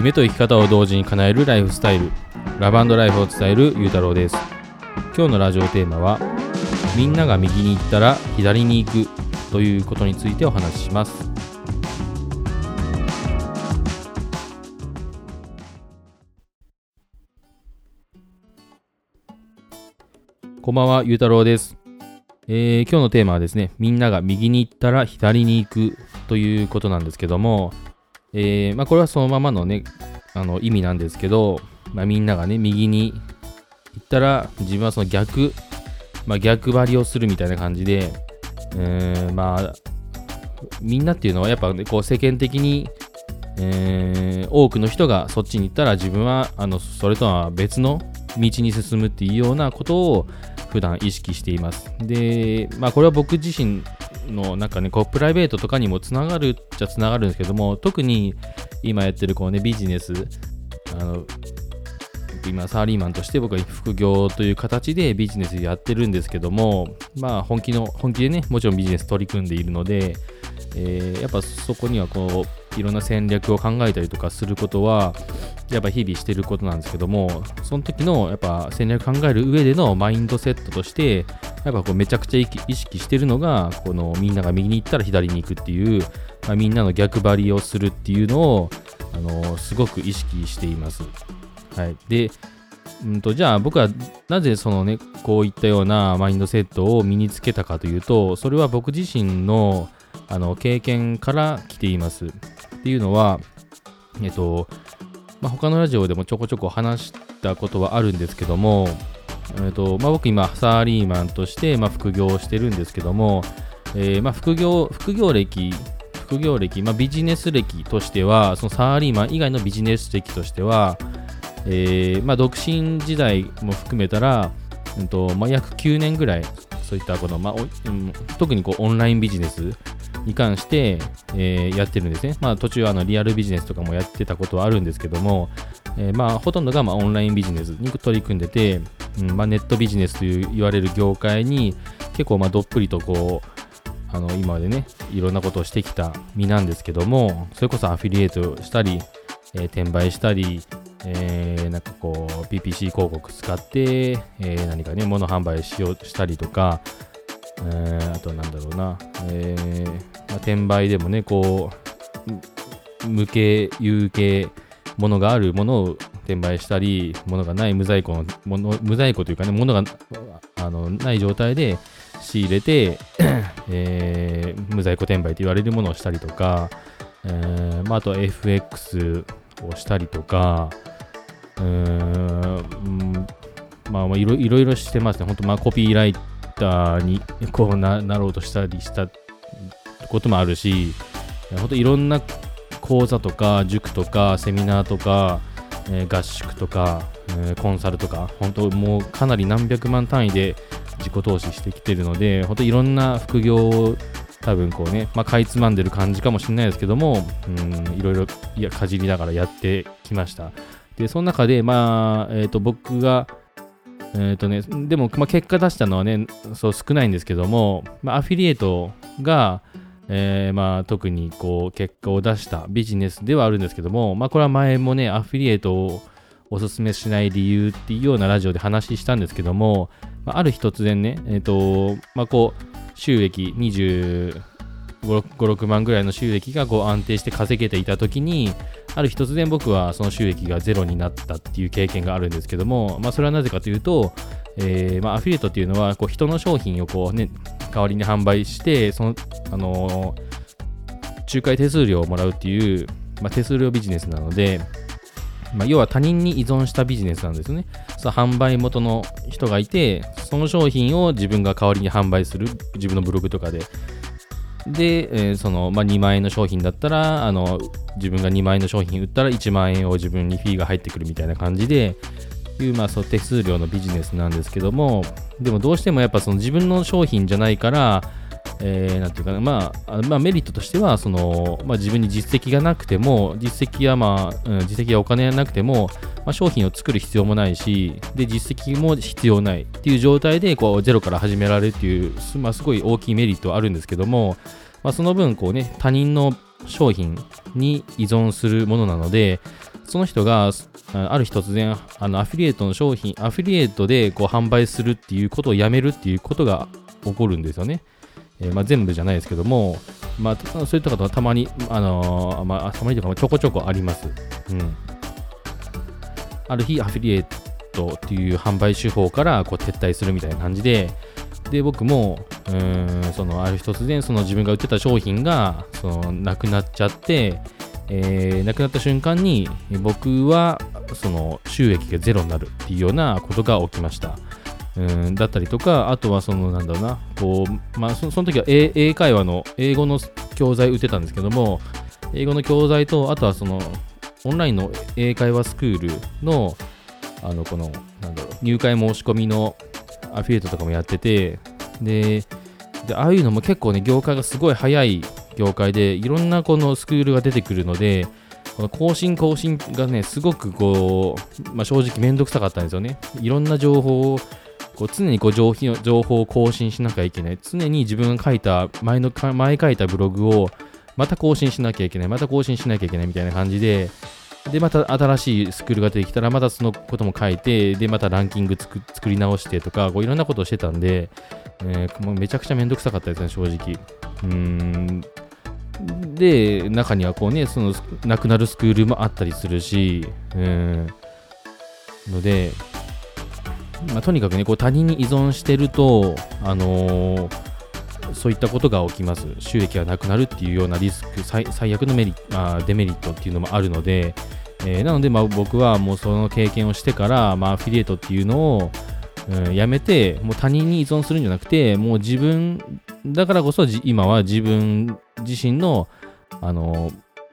夢と生き方を同時に叶えるライフスタイルラブライフを伝えるゆうたろうです今日のラジオテーマはみんなが右に行ったら左に行くということについてお話ししますこんばんは、ゆうたろうです。えー今日のテーマはですね、みんなが右に行ったら左に行くということなんですけども、えーまあ、これはそのままのね、あの意味なんですけど、まあ、みんながね、右に行ったら自分はその逆、まあ、逆張りをするみたいな感じで、えーまあ、みんなっていうのはやっぱ、ね、こう世間的に、えー多くの人がそっちに行ったら自分はあのそれとは別の道に進むっていうようなことを普段意識しています。で、まあこれは僕自身のなんかね、こうプライベートとかにもつながるっちゃつながるんですけども、特に今やってるこうね、ビジネス、あの、今サラリーマンとして僕は副業という形でビジネスやってるんですけども、まあ本気の、本気でね、もちろんビジネス取り組んでいるので、えーやっぱそこにはこう、いろんな戦略を考えたりとかすることは、やっぱ日々してることなんですけども、その時のやっぱ戦略考える上でのマインドセットとして、やっぱこうめちゃくちゃ意識してるのが、このみんなが右に行ったら左に行くっていう、まあ、みんなの逆張りをするっていうのを、あのすごく意識しています。はい。で、うんとじゃあ僕はなぜそのね、こういったようなマインドセットを身につけたかというと、それは僕自身のあの経験から来ています。っていうのは、えっと、まあ、他のラジオでもちょこちょこ話したことはあるんですけども、えっとまあ、僕今サラリーマンとして、まあ、副業をしてるんですけども、えーまあ、副業副業歴副業歴、まあ、ビジネス歴としてはそのサラリーマン以外のビジネス歴としては、えーまあ、独身時代も含めたら、うんとまあ、約9年ぐらいそういったこの、まあおうん特にこうオンラインビジネスに関して、えーやってるんですね。まあ途中あのリアルビジネスとかもやってたことはあるんですけども、えーまあほとんどがまあオンラインビジネスに取り組んでて、うんまあ、ネットビジネスという言われる業界に結構まあどっぷりとこう、あの今までね、いろんなことをしてきた身なんですけども、それこそアフィリエイトしたり、えー転売したり、えーなんかこう PPC 広告使って、えー何かね、物販売しようとしたりとか、えーあとなんだろうな、えーまあ、転売でもね、こう、無形、有形、ものがあるものを転売したり、ものがない無在庫の、もの無在庫というかね、ものがあのない状態で仕入れて、えー無在庫転売と言われるものをしたりとか、えーまあ、あと FX をしたりとか、うーんまあ、まあいろいろしてますね。本当まあコピーライターにこうななろうとしたりしたこともあるし、本当いろんな講座とか塾とかセミナーとか、え合宿とか、えコンサルとか、本当もうかなり何百万単位で自己投資してきてるので、本当いろんな副業を多分こうね、まあ、かいつまんでる感じかもしれないですけども、うん、いろいろいやかじりながらやってきました。で、その中で、まあ、えっ、と、僕が、えっ、とね、でも、まあ、結果出したのはね、そう少ないんですけども、まあ、アフィリエイトが、えーまあ、特にこう結果を出したビジネスではあるんですけども、まあ、これは前もね、アフィリエイトをおすすめしない理由っていうようなラジオで話したんですけども、まあ、ある日突然ね、えっ、と、まあ、こう、収益25、6万ぐらいの収益がこう安定して稼げていた時に、ある日突然僕はその収益がゼロになったっていう経験があるんですけども、まあ、それはなぜかというと、えーまあ、アフィリエイトっていうのはこう人の商品をこう、ね、代わりに販売して、その、あの仲介手数料をもらうっていう、まあ、手数料ビジネスなので、まあ、要は他人に依存したビジネスなんですね。その販売元の人がいて、その商品を自分が代わりに販売する、自分のブログとかで。で、えーその、まあ、2万円の商品だったら、あの、自分が2万円の商品売ったら1万円を自分にフィーが入ってくるみたいな感じで、いう、まあ、そう手数料のビジネスなんですけども、でもどうしてもやっぱその自分の商品じゃないから、えーなんていうかな、まあ、まあ、メリットとしては、その、まあ、自分に実績がなくても、実績や、まあ、うん実績やお金がなくても、まあ、商品を作る必要もないし、で、実績も必要ないっていう状態で、こう、ゼロから始められるっていう、まあ、すごい大きいメリットはあるんですけども、まあ、その分、こうね、他人の商品に依存するものなので、その人がある日突然あのアフィリエイトの商品アフィリエイトでこう販売するっていうことをやめるっていうことが起こるんですよね、えー、まあ、全部じゃないですけども、まあ、そういったことはたまに、あのー、まあ、たまにというかちょこちょこあります、うん、ある日アフィリエイトっていう販売手法からこう撤退するみたいな感じでで僕もうんそのある日突然その自分が売ってた商品がそのなくなっちゃってえー、亡くなった瞬間に僕はその収益がゼロになるっていうようなことが起きました。うんだったりとか、あとはそのなんだろうな、こう、まあその時は英英会話の英語の教材売ってたんですけども、英語の教材と、あとはそのオンラインの英会話スクールの、あの、この、なんだろう、入会申し込みのアフィリエイトとかもやってて、で、でああいうのも結構ね、業界がすごい早い業界でいろんなこのスクールが出てくるので、この更新更新がね、すごくこう、まあ、正直めんどくさかったんですよね。いろんな情報を、こう常にこう情情報を更新しなきゃいけない。常に自分が書いた、前の、前書いたブログをまた更新しなきゃいけない。また更新しなきゃいけないみたいな感じで、で、また新しいスクールが出てきたら、またそのことも書いて、で、またランキング作り直してとか、こういろんなことをしてたんで、えー、もうめちゃくちゃめんどくさかったですね、正直。うん、で、中にはこうね、その、亡くなるスクールもあったりするし、うん、ので、まあ、とにかくね、こう他人に依存してると、あのー、そういったことが起きます。収益がなくなるっていうようなリスク、最悪のメリあデメリットっていうのもあるので、えー、なので、まあ、僕はもうその経験をしてから、まあ、アフィリエイトっていうのを、うん、やめて、もう他人に依存するんじゃなくて、もう自分、だからこそ今は自分自身の、あの、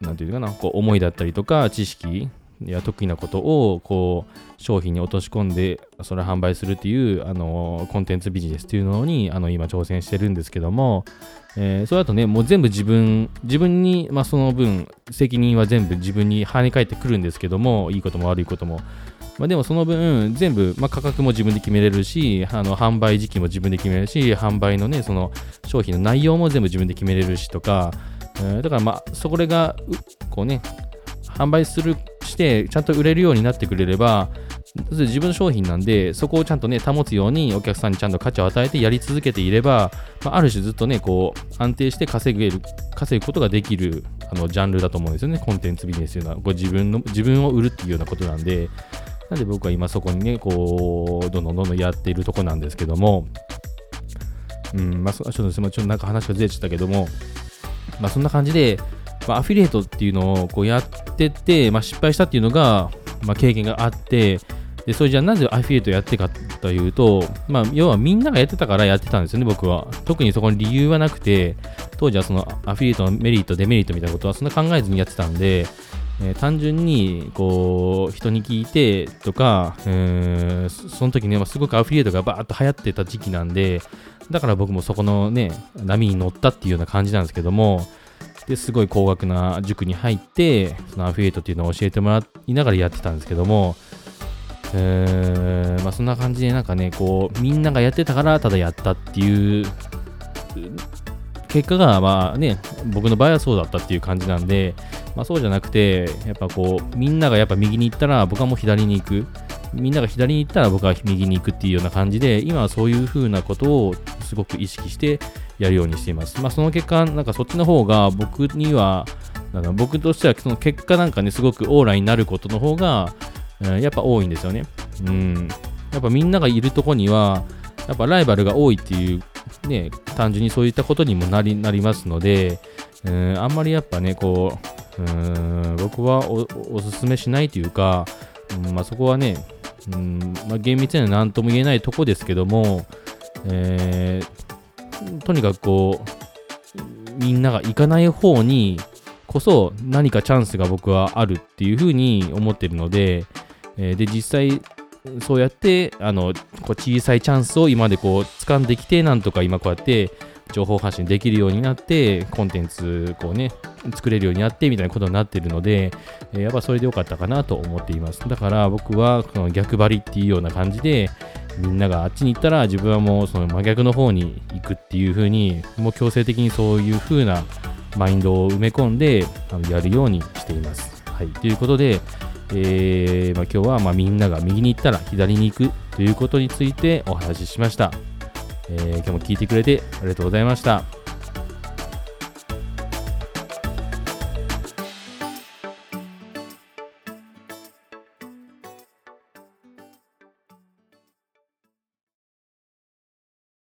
なんていうかな、こう思いだったりとか、知識や得意なことを、こう、商品に落とし込んで、それを販売するっていう、あの、コンテンツビジネスっていうのに、あの、今挑戦してるんですけども、えー、それだとね、もう全部自分、自分に、まあ、その分、責任は全部自分に跳ね返ってくるんですけども、いいことも悪いことも。まあ、でもその分、全部、まあ、価格も自分で決めれるし、あの販売時期も自分で決めれるし、販売のね、その商品の内容も全部自分で決めれるしとか、えー、だからまあ、それが、こうね、販売する、して、ちゃんと売れるようになってくれれば、自分の商品なんで、そこをちゃんとね、保つようにお客さんにちゃんと価値を与えてやり続けていれば、まあ、ある種ずっとね、こう、安定して稼げる、稼ぐことができる、あの、ジャンルだと思うんですよね、コンテンツビジネスというのは。こう自分の、自分を売るっていうようなことなんで、なんで僕は今そこにね、こう、どんどんどんどんやっているとこなんですけども、うん、まあ、ちょっとすみません、ちょっとなんか話がずれちゃったけども、まあ、そんな感じで、まあ、アフィリエイトっていうのをこうやってて、まあ、失敗したっていうのが、まあ、経験があって、で、それじゃあなぜアフィリエイトやってかというと、まあ、要はみんながやってたからやってたんですよね、僕は。特にそこに理由はなくて、当時はそのアフィリエイトのメリット、デメリットみたいなことはそんな考えずにやってたんで、えー、単純にこう人に聞いてとか、えー、その時ね、すごくアフィリエイトがバーッと流行ってた時期なんで、だから僕もそこのね、波に乗ったっていうような感じなんですけども、ですごい高額な塾に入って、そのアフィリエイトっていうのを教えてもらいながらやってたんですけども、えー、まあそんな感じでなんかね、こう、みんながやってたからただやったっていう結果がまあね、僕の場合はそうだったっていう感じなんで、まあ、そうじゃなくて、やっぱこう、みんながやっぱ右に行ったら僕はもう左に行く。みんなが左に行ったら僕は右に行くっていうような感じで、今はそういう風なことをすごく意識してやるようにしています。まあその結果、なんかそっちの方が僕には、なんか僕としてはその結果なんかね、すごくオーラになることの方が、うん、やっぱ多いんですよね。うん。やっぱみんながいるとこには、やっぱライバルが多いっていうね、単純にそういったことにもなりなりますので、うん、あんまりやっぱね、こう、うん僕はおおすすめしないというか、うんまあ、そこはね、うんまあ、厳密には何とも言えないとこですけども、えー、とにかくこう、みんなが行かない方にこそ何かチャンスが僕はあるっていうふうに思ってるので、えー、で、実際そうやって、あの、こう小さいチャンスを今までこう掴んできて、なんとか今こうやって情報発信できるようになって、コンテンツこうね、作れるようになってみたいなことになってるので、え、やっぱそれでよかったかなと思っています。だから僕はこの逆張りっていうような感じで、みんながあっちに行ったら自分はもうその真逆の方に行くっていう風に、もう強制的にそういう風なマインドを埋め込んであのやるようにしています。はい。ということで、えーまあ、今日はまみんなが右に行ったら左に行くということについてお話ししました。えー今日も聞いてくれてありがとうございました。